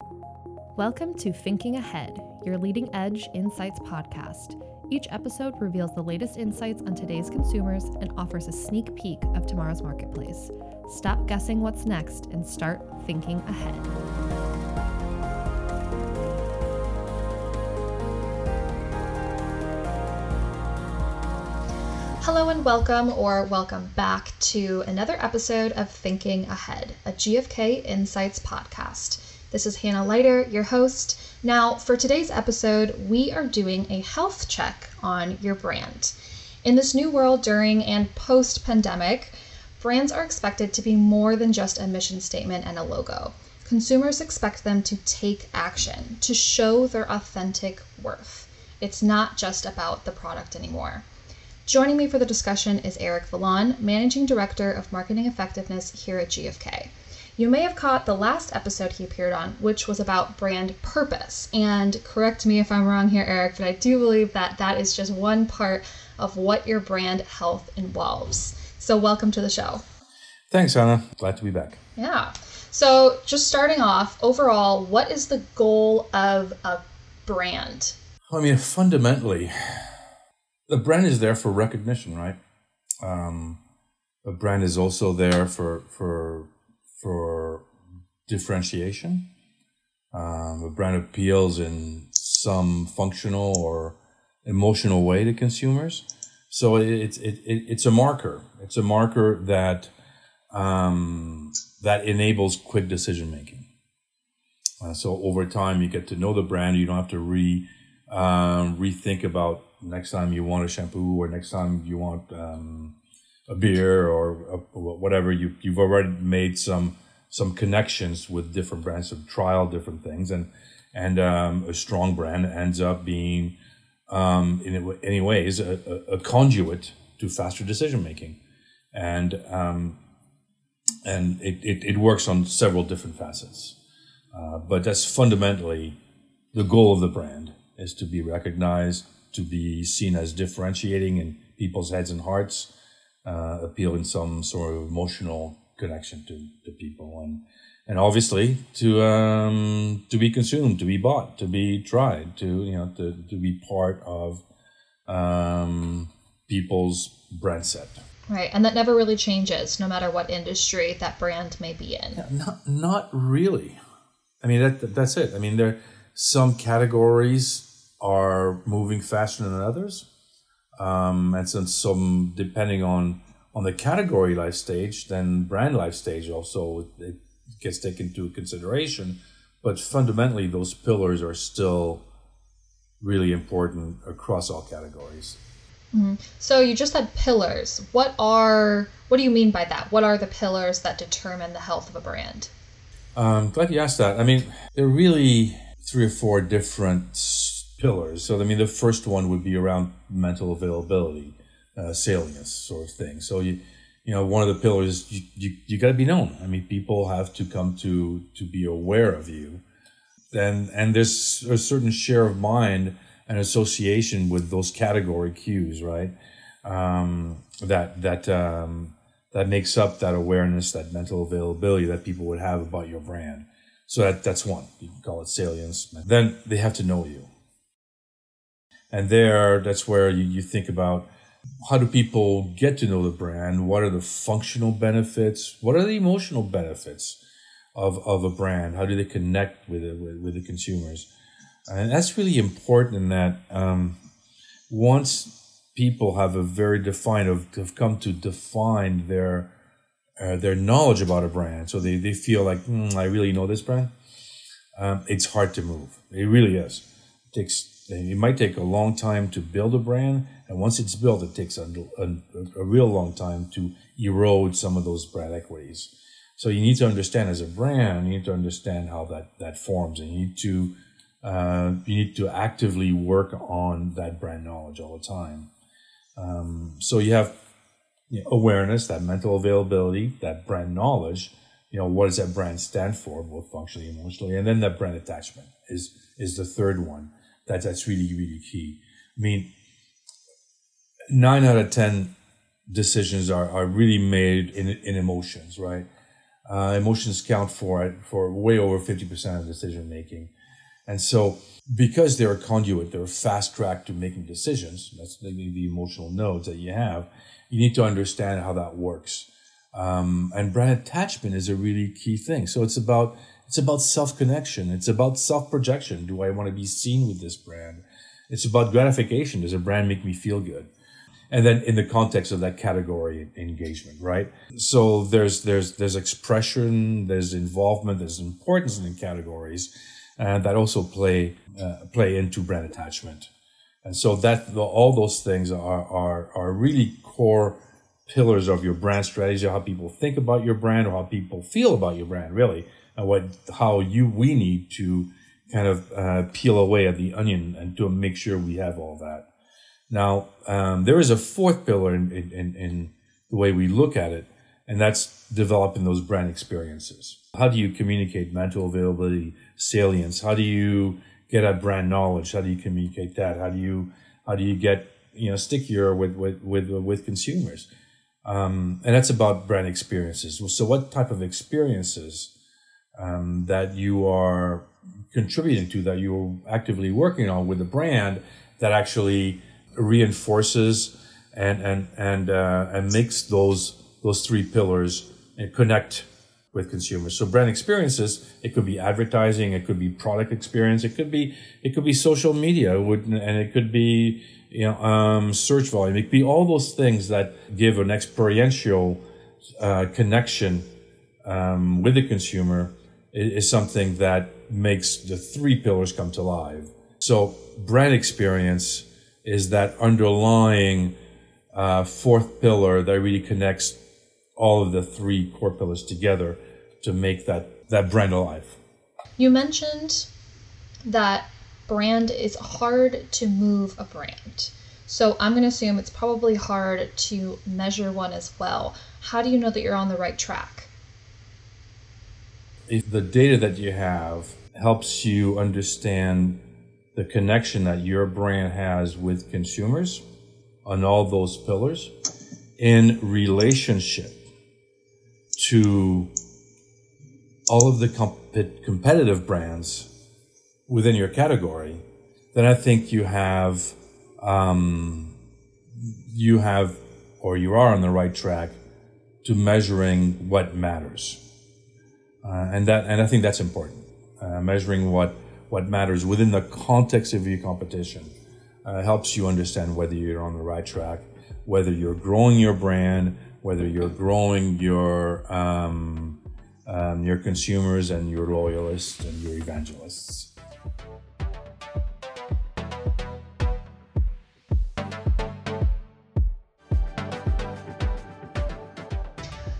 Welcome to Thinking Ahead, your leading edge insights podcast. Each episode reveals the latest insights on today's consumers and offers a sneak peek of tomorrow's marketplace. Stop guessing what's next and start thinking ahead. Hello and welcome, or welcome back to another episode of Thinking Ahead, a GfK Insights podcast. This is Hannah Leiter, your host. Now, for today's episode, we are doing a health check on your brand. In this new world during and post pandemic, brands are expected to be more than just a mission statement and a logo. Consumers expect them to take action, to show their authentic worth. It's not just about the product anymore. Joining me for the discussion is Eric Vallon, Managing Director of Marketing Effectiveness here at GfK. You may have caught the last episode he appeared on, which was about brand purpose. And correct me if I'm wrong here, Eric, but I do believe that that is just one part of what your brand health involves. So, welcome to the show. Thanks, Anna. Glad to be back. Yeah. So, just starting off, overall, what is the goal of a brand? I mean, fundamentally, the brand is there for recognition, right? Um, a brand is also there for for for differentiation. Um, brand appeals in some functional or emotional way to consumers. So it's it, it, it's a marker. It's a marker that um, that enables quick decision making. Uh, so over time, you get to know the brand. You don't have to re um, rethink about next time you want a shampoo or next time you want um, a beer or a, whatever you you've already made some some connections with different brands of trial different things and and um, a strong brand ends up being um, in any ways a, a, conduit to faster decision making and um, and it, it, it, works on several different facets. Uh, but that's fundamentally the goal of the brand is to be recognized to be seen as differentiating in people's heads and hearts uh, appeal some sort of emotional connection to, to people and and obviously to um, to be consumed, to be bought, to be tried, to you know to, to be part of um, people's brand set. Right, and that never really changes, no matter what industry that brand may be in. Yeah, not not really. I mean that that's it. I mean there some categories are moving faster than others um, and since some depending on on the category life stage, then brand life stage also it gets taken into consideration. But fundamentally, those pillars are still really important across all categories. Mm-hmm. So you just said pillars. What are what do you mean by that? What are the pillars that determine the health of a brand? Um, glad you asked that. I mean, there are really three or four different pillars. So, I mean, the first one would be around mental availability, uh, salience sort of thing. So, you, you know, one of the pillars, you, you, you got to be known. I mean, people have to come to, to be aware of you. And, and there's a certain share of mind and association with those category cues, right? Um, that, that, um, that makes up that awareness, that mental availability that people would have about your brand. So that, that's one. You can call it salience. Then they have to know you. And there, that's where you, you think about how do people get to know the brand? What are the functional benefits? What are the emotional benefits of, of a brand? How do they connect with, it, with, with the consumers? And that's really important in that um, once people have a very defined, have, have come to define their uh, their knowledge about a brand, so they, they feel like mm, I really know this brand. Um, it's hard to move. It really is. It takes it might take a long time to build a brand, and once it's built, it takes a, a, a, real long time to erode some of those brand equities. So you need to understand as a brand, you need to understand how that that forms, and you need to uh, you need to actively work on that brand knowledge all the time. Um, so you have you know, awareness, that mental availability, that brand knowledge. You know what does that brand stand for, both functionally emotionally, and then that brand attachment is is the third one that that's really really key. I mean, nine out of ten decisions are, are really made in in emotions, right? Uh, emotions count for for way over 50% of decision making. And so because they're a conduit, they're a fast track to making decisions. That's the, the emotional nodes that you have. You need to understand how that works. Um, and brand attachment is a really key thing. So it's about it's about self connection. It's about self projection. Do I want to be seen with this brand? It's about gratification. Does a brand make me feel good? And then in the context of that category engagement, right? So there's there's there's expression, there's involvement, there's importance in the categories, and that also play uh, play into brand attachment. And so that all those things are are are really core pillars of your brand strategy, how people think about your brand or how people feel about your brand, really, what how you we need to kind of uh, peel away at the onion and to make sure we have all that. Now, um, there is a fourth pillar in, in, in the way we look at it, and that's developing those brand experiences. How do you communicate mental availability, salience? How do you get at brand knowledge? How do you communicate that? How do you how do you get you know stickier with with with, with consumers? Um, and that's about brand experiences. So, what type of experiences um, that you are contributing to, that you're actively working on with the brand, that actually reinforces and and and uh, and makes those those three pillars and connect with consumers. So brand experiences, it could be advertising, it could be product experience, it could be it could be social media, it would, and it could be you know um, search volume. It could be all those things that give an experiential uh, connection um, with the consumer is, something that makes the three pillars come to life. So brand experience is that underlying uh, fourth pillar that really connects all of the three core pillars together to make that, that brand alive. You mentioned that brand is hard to move a brand. So I'm going to assume it's probably hard to measure one as well. How do you know that you're on the right track? If the data that you have helps you understand the connection that your brand has with consumers on all those pillars in relationship to all of the comp- competitive brands within your category, then I think you have um, you have or you are on the right track to measuring what matters, uh, and that and I think that's important. Uh, measuring what what matters within the context of your competition uh, helps you understand whether you're on the right track, whether you're growing your brand, whether you're growing your um, um, your consumers and your loyalists and your evangelists.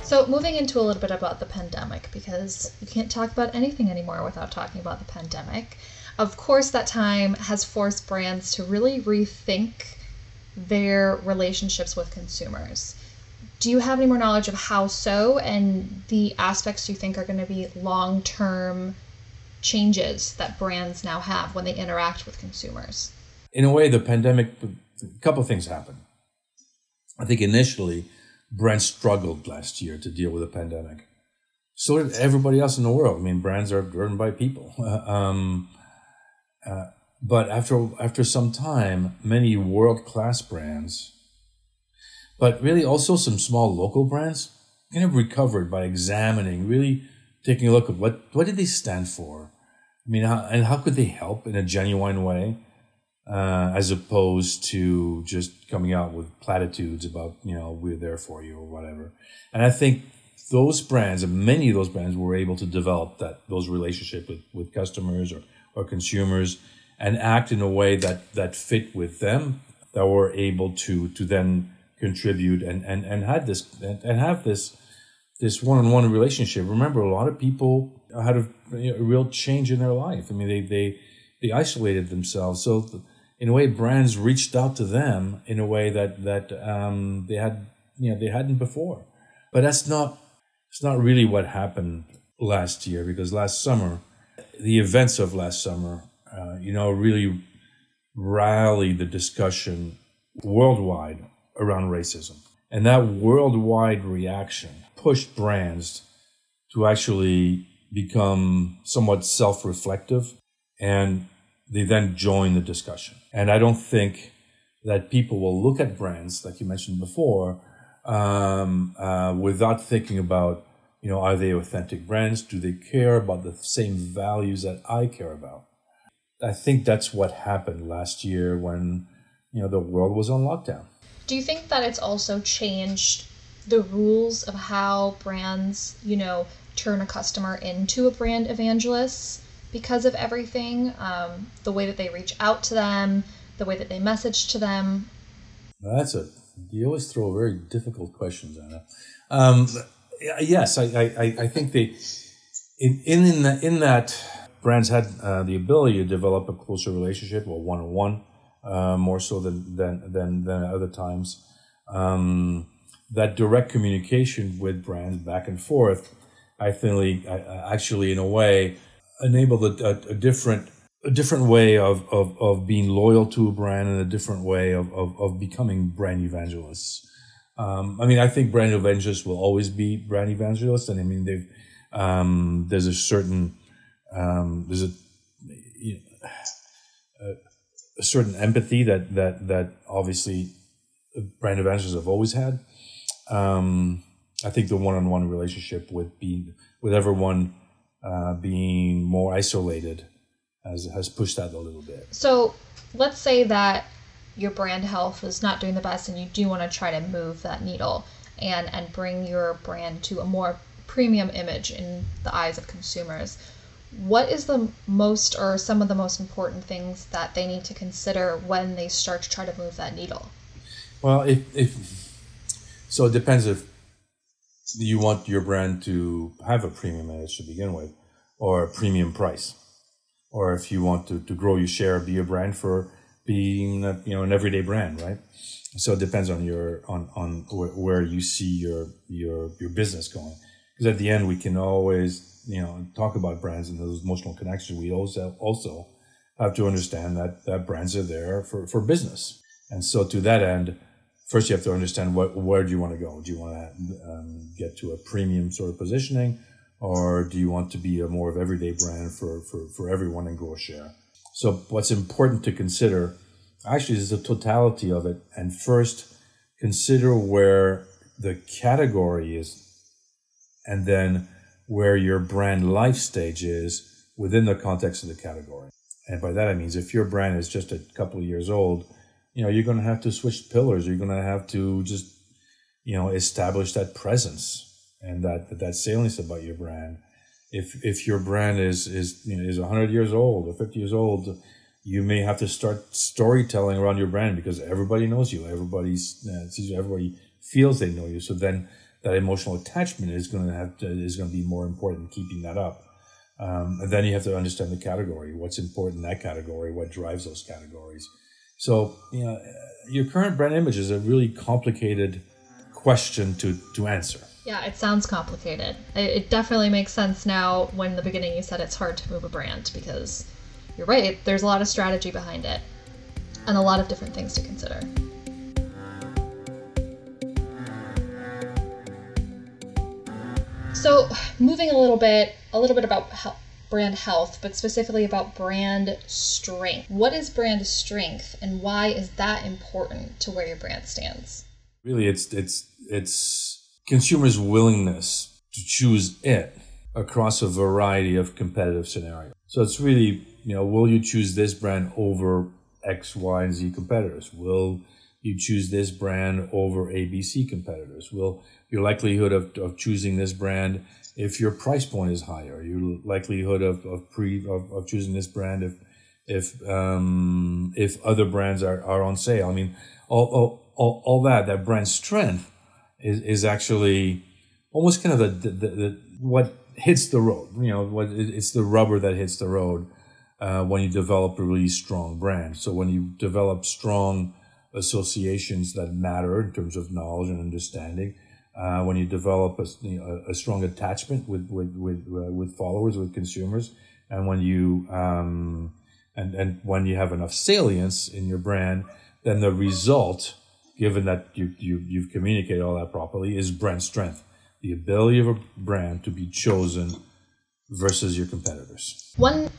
So, moving into a little bit about the pandemic, because you can't talk about anything anymore without talking about the pandemic. Of course, that time has forced brands to really rethink their relationships with consumers. Do you have any more knowledge of how so and the aspects you think are going to be long term changes that brands now have when they interact with consumers? In a way, the pandemic, a couple things happened. I think initially, brands struggled last year to deal with the pandemic. So did everybody else in the world. I mean, brands are driven by people. um, uh, but after after some time, many world class brands, but really also some small local brands, kind of recovered by examining, really taking a look at what what did they stand for. I mean, how, and how could they help in a genuine way? Uh, as opposed to just coming out with platitudes about you know we're there for you or whatever. And I think those brands and many of those brands were able to develop that those relationship with, with customers or, or consumers and act in a way that that fit with them that were able to to then contribute and and, and had this and, and have this this one-on-one relationship. Remember a lot of people had a, a real change in their life. I mean they they they isolated themselves. So in a way, brands reached out to them in a way that that um, they had you know they hadn't before. But that's not it's not really what happened last year because last summer, the events of last summer, uh, you know, really rallied the discussion worldwide around racism, and that worldwide reaction pushed brands to actually become somewhat self-reflective and they then join the discussion. And I don't think that people will look at brands, like you mentioned before, um, uh, without thinking about, you know, are they authentic brands? Do they care about the same values that I care about? I think that's what happened last year when, you know, the world was on lockdown. Do you think that it's also changed the rules of how brands, you know, turn a customer into a brand evangelist because of everything? Um, the way that they reach out to them, the way that they message to them? That's a you always throw very difficult questions, Anna. Um, yes, I, I, I think they in in the, in that brands had uh, the ability to develop a closer relationship or one on one, more so than than than, than other times. Um, that direct communication with brands back and forth, I think, actually, in a way, enabled a, a, a different a different way of, of, of being loyal to a brand and a different way of, of, of becoming brand evangelists. Um, I mean, I think brand evangelists will always be brand evangelists. And I mean, they've, um, there's a certain, um, there's a, you know, a, certain empathy that, that, that obviously brand evangelists have always had. Um, I think the one-on-one relationship with being, with everyone, uh, being more isolated, has has pushed that a little bit. So let's say that your brand health is not doing the best and you do want to try to move that needle and and bring your brand to a more premium image in the eyes of consumers what is the most or some of the most important things that they need to consider when they start to try to move that needle well if, if so it depends if you want your brand to have a premium image to begin with or a premium price or if you want to, to grow your share, be a brand for being a, you know an everyday brand, right? So it depends on your on on where you see your your your business going. Because at the end, we can always you know talk about brands and those emotional connections. We also also have to understand that that brands are there for for business, and so to that end. First, you have to understand what where do you want to go. Do you want to um, get to a premium sort of positioning, or do you want to be a more of everyday brand for, for, for everyone and grow share? So what's important to consider actually is the totality of it. And first, consider where the category is and then where your brand life stage is within the context of the category. And by that I mean if your brand is just a couple of years old, you know, you're going to have to switch pillars. You're going to have to just, you know, establish that presence and that that salience about your brand. If if your brand is is you know, is 100 years old or 50 years old, you may have to start storytelling around your brand because everybody knows you. Everybody's uh, everybody feels they know you. So then that emotional attachment is going to have to, is going to be more important. Keeping that up. Um, and then you have to understand the category. What's important in that category? What drives those categories? So, you know, your current brand image is a really complicated question to, to answer. Yeah, it sounds complicated. It definitely makes sense now when in the beginning you said it's hard to move a brand because you're right, there's a lot of strategy behind it and a lot of different things to consider. So, moving a little bit, a little bit about brand health, but specifically about brand strength. What is brand strength and why is that important to where your brand stands? Really, it's it's it's consumers' willingness to choose it across a variety of competitive scenarios. So it's really, you know, will you choose this brand over X, Y, and Z competitors? Will you choose this brand over ABC competitors? Will your likelihood of, of choosing this brand if your price point is higher? Your likelihood of, of pre of, of choosing this brand if if um, if other brands are, are on sale. I mean, all, all, all, all that that brand strength is, is actually almost kind of the, the, the, what hits the road. You know, what it's the rubber that hits the road uh, when you develop a really strong brand. So when you develop strong associations that matter in terms of knowledge and understanding, uh, when you develop a, you know, a, strong attachment with with with, uh, with followers, with consumers, and when you um, and and when you have enough salience in your brand, then the result given that you, you, you've communicated all that properly, is brand strength. the ability of a brand to be chosen versus your competitors. One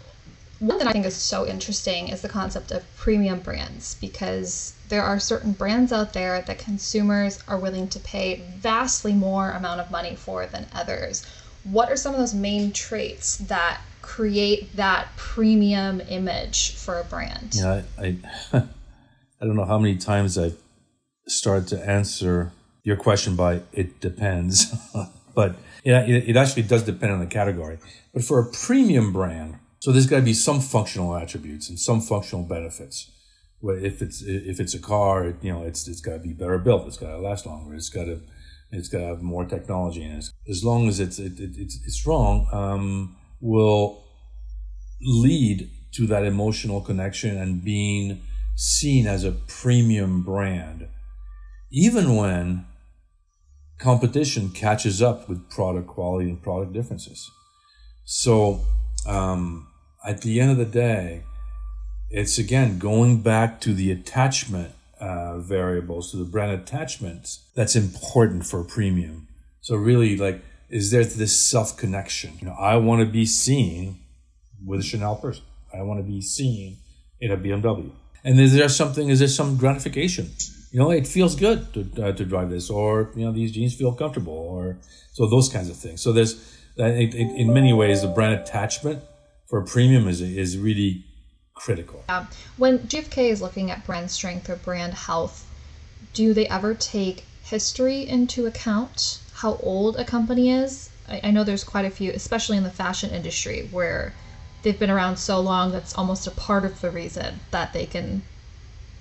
one that I think is so interesting is the concept of premium brands because there are certain brands out there that consumers are willing to pay vastly more amount of money for than others. What are some of those main traits that create that premium image for a brand? Yeah, I, I, I don't know how many times I've started to answer your question by it depends, but yeah, it, it actually does depend on the category. But for a premium brand, so there's got to be some functional attributes and some functional benefits. If it's if it's a car, it, you know, it's it's got to be better built. It's got to last longer. It's got to it's got to have more technology in it. As long as it's it, it, it's it's strong, um, will lead to that emotional connection and being seen as a premium brand, even when competition catches up with product quality and product differences. So um, at the end of the day, it's again going back to the attachment uh, variables, to the brand attachments that's important for premium. So really, like, is there this self connection? You know, I want to be seen with a Chanel person. I want to be seen in a BMW. And is there something? Is there some gratification? You know, it feels good to uh, to drive this, or you know, these jeans feel comfortable, or so those kinds of things. So there's, it, in many ways, the brand attachment for premium is is really critical. Yeah. When GfK is looking at brand strength or brand health, do they ever take history into account? How old a company is? I, I know there's quite a few, especially in the fashion industry, where they've been around so long that's almost a part of the reason that they can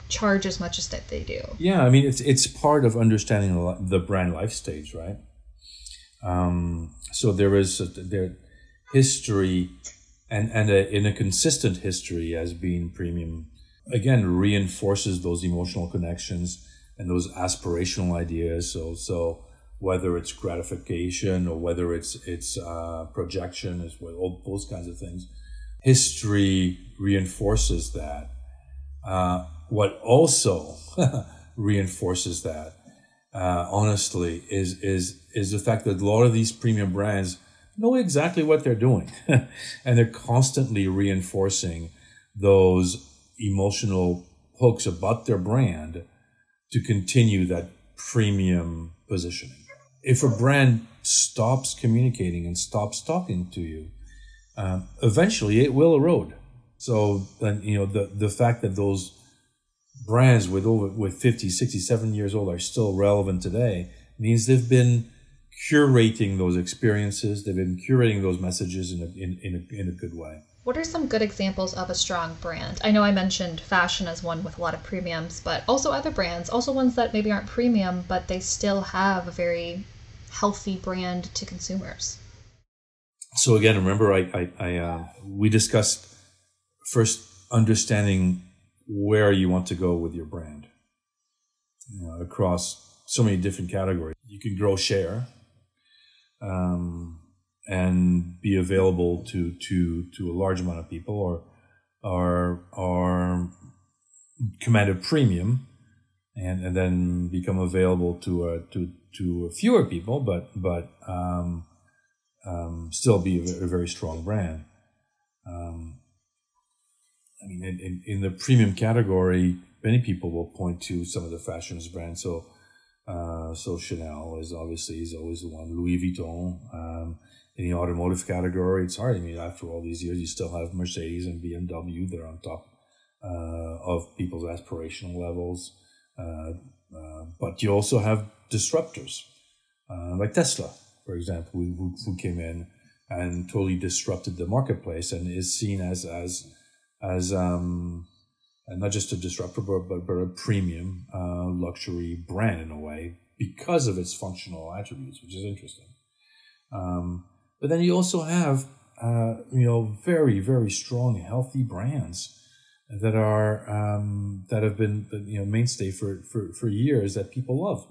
charge as much as that they do. Yeah, I mean it's it's part of understanding the brand life stage, right? Um, so there is a, there history and and a, in a consistent history as being premium again reinforces those emotional connections and those aspirational ideas. So so whether it's gratification or whether it's it's uh, projection as well all those kinds of things history reinforces that. Uh, what also reinforces that uh, honestly is is is the fact that a lot of these premium brands know exactly what they're doing. and they're constantly reinforcing those emotional hooks about their brand to continue that premium positioning. If a brand stops communicating and stops talking to you, um, eventually it will erode. So then, you know, the, the fact that those brands with over with 50, 60, 70 years old are still relevant today means they've been curating those experiences. They've been curating those messages in a, in, in, a, in a good way. What are some good examples of a strong brand? I know I mentioned fashion as one with a lot of premiums, but also other brands, also ones that maybe aren't premium, but they still have a very healthy brand to consumers. So again, remember, I, I, I uh, we discussed first understanding where you want to go with your brand you know, across so many different categories. You can grow share, um, and be available to to to a large amount of people or or or command a premium and and then become available to a, to to fewer people but but um, um, still be a, very strong brand. Um, I mean in, in, in the premium category many people will point to some of the fashions brands. So uh, so Chanel is obviously is always the one. Louis Vuitton. Um, in the automotive category, it's hard. I mean, after all these years, you still have Mercedes and BMW that are on top uh, of people's aspirational levels. Uh, uh but you also have disruptors uh, like Tesla, for example, who, who came in and totally disrupted the marketplace and is seen as as as um, and not just a disruptor, but, but, but a premium uh, luxury brand in a way because of its functional attributes, which is interesting. Um, but then you also have, uh, you know, very, very strong, healthy brands that are um, that have been you know mainstay for, for, for years that people love.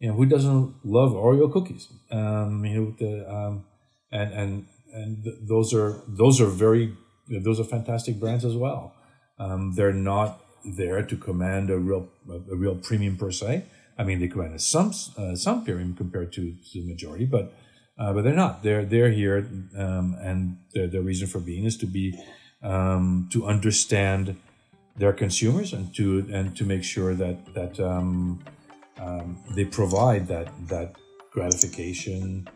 You know, who doesn't love Oreo cookies? Um, you know, the, um, and and and th- those are those are very those are fantastic brands as well. Um, they're not there to command a real a real premium per se, I mean, they command some uh, some premium compared to, to the majority, but uh, but they're not. They're they're here, um, and the the reason for being is to be um, to understand their consumers and to and to make sure that that um, um, they provide that that gratification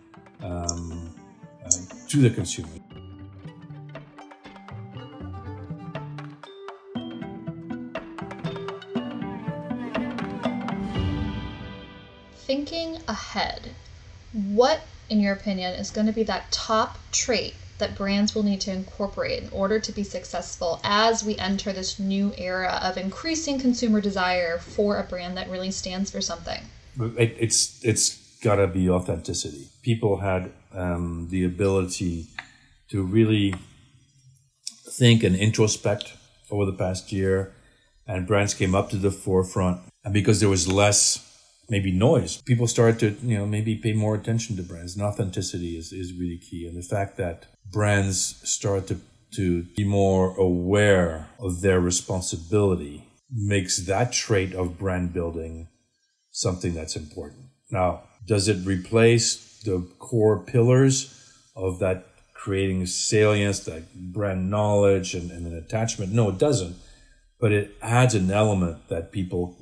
um, uh, to the consumer. Thinking ahead, what, in your opinion, is going to be that top trait that brands will need to incorporate in order to be successful as we enter this new era of increasing consumer desire for a brand that really stands for something? It, it's it's got to be authenticity. People had um, the ability to really think and introspect over the past year, and brands came up to the forefront. And because there was less maybe noise, people started to you know maybe pay more attention to brands. And authenticity is, is really key. And the fact that brands start to, to be more aware of their responsibility makes that trait of brand building something that's important. Now, does it replace the core pillars of that creating salience, that brand knowledge and, and an attachment? No, it doesn't. But it adds an element that people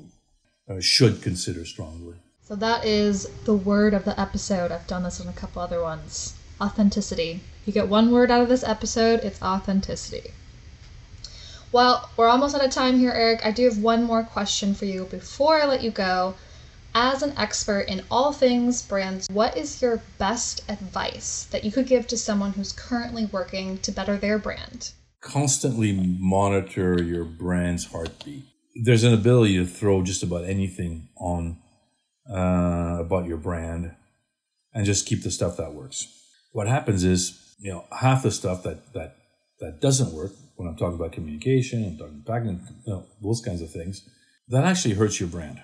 uh, should consider strongly. So that is the word of the episode. I've done this in a couple other ones authenticity. You get one word out of this episode, it's authenticity. Well, we're almost out of time here, Eric. I do have one more question for you before I let you go. As an expert in all things brands, what is your best advice that you could give to someone who's currently working to better their brand? Constantly monitor your brand's heartbeat. There's an ability to throw just about anything on uh, about your brand and just keep the stuff that works. What happens is you know, half the stuff that that that doesn't work when I'm talking about communication and talking packaging, you know, those kinds of things, that actually hurts your brand,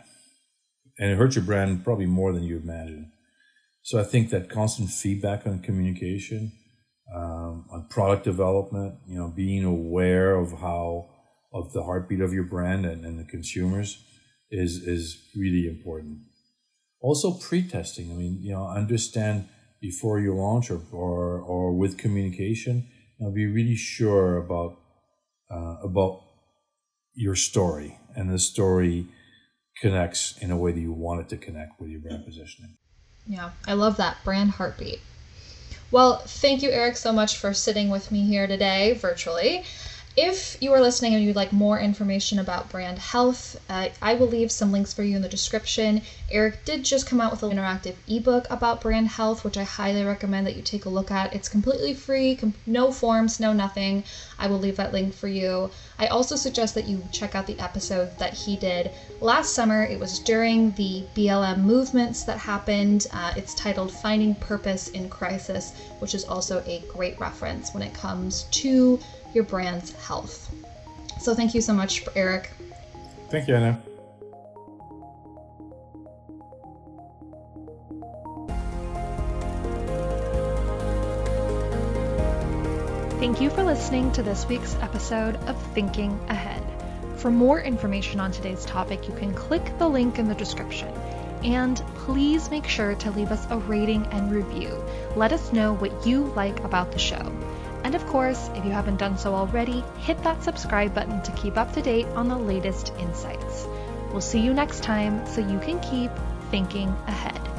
and it hurts your brand probably more than you imagine. So I think that constant feedback on communication, um, on product development, you know, being aware of how of the heartbeat of your brand and, and the consumers is is really important. Also, pre-testing. I mean, you know, understand before you launch or, or, or with communication. You know, be really sure about uh, about your story and the story connects in a way that you want it to connect with your brand positioning. Yeah, I love that brand heartbeat. Well, thank you, Eric, so much for sitting with me here today virtually. If you are listening and you'd like more information about brand health, uh, I will leave some links for you in the description. Eric did just come out with an interactive ebook about brand health, which I highly recommend that you take a look at. It's completely free, com- no forms, no nothing. I will leave that link for you. I also suggest that you check out the episode that he did last summer. It was during the BLM movements that happened. Uh, it's titled Finding Purpose in Crisis, which is also a great reference when it comes to your brand's health. So thank you so much, Eric. Thank you, Anna. Thank you for listening to this week's episode of Thinking Ahead. For more information on today's topic, you can click the link in the description. And please make sure to leave us a rating and review. Let us know what you like about the show. And of course, if you haven't done so already, hit that subscribe button to keep up to date on the latest insights. We'll see you next time so you can keep thinking ahead.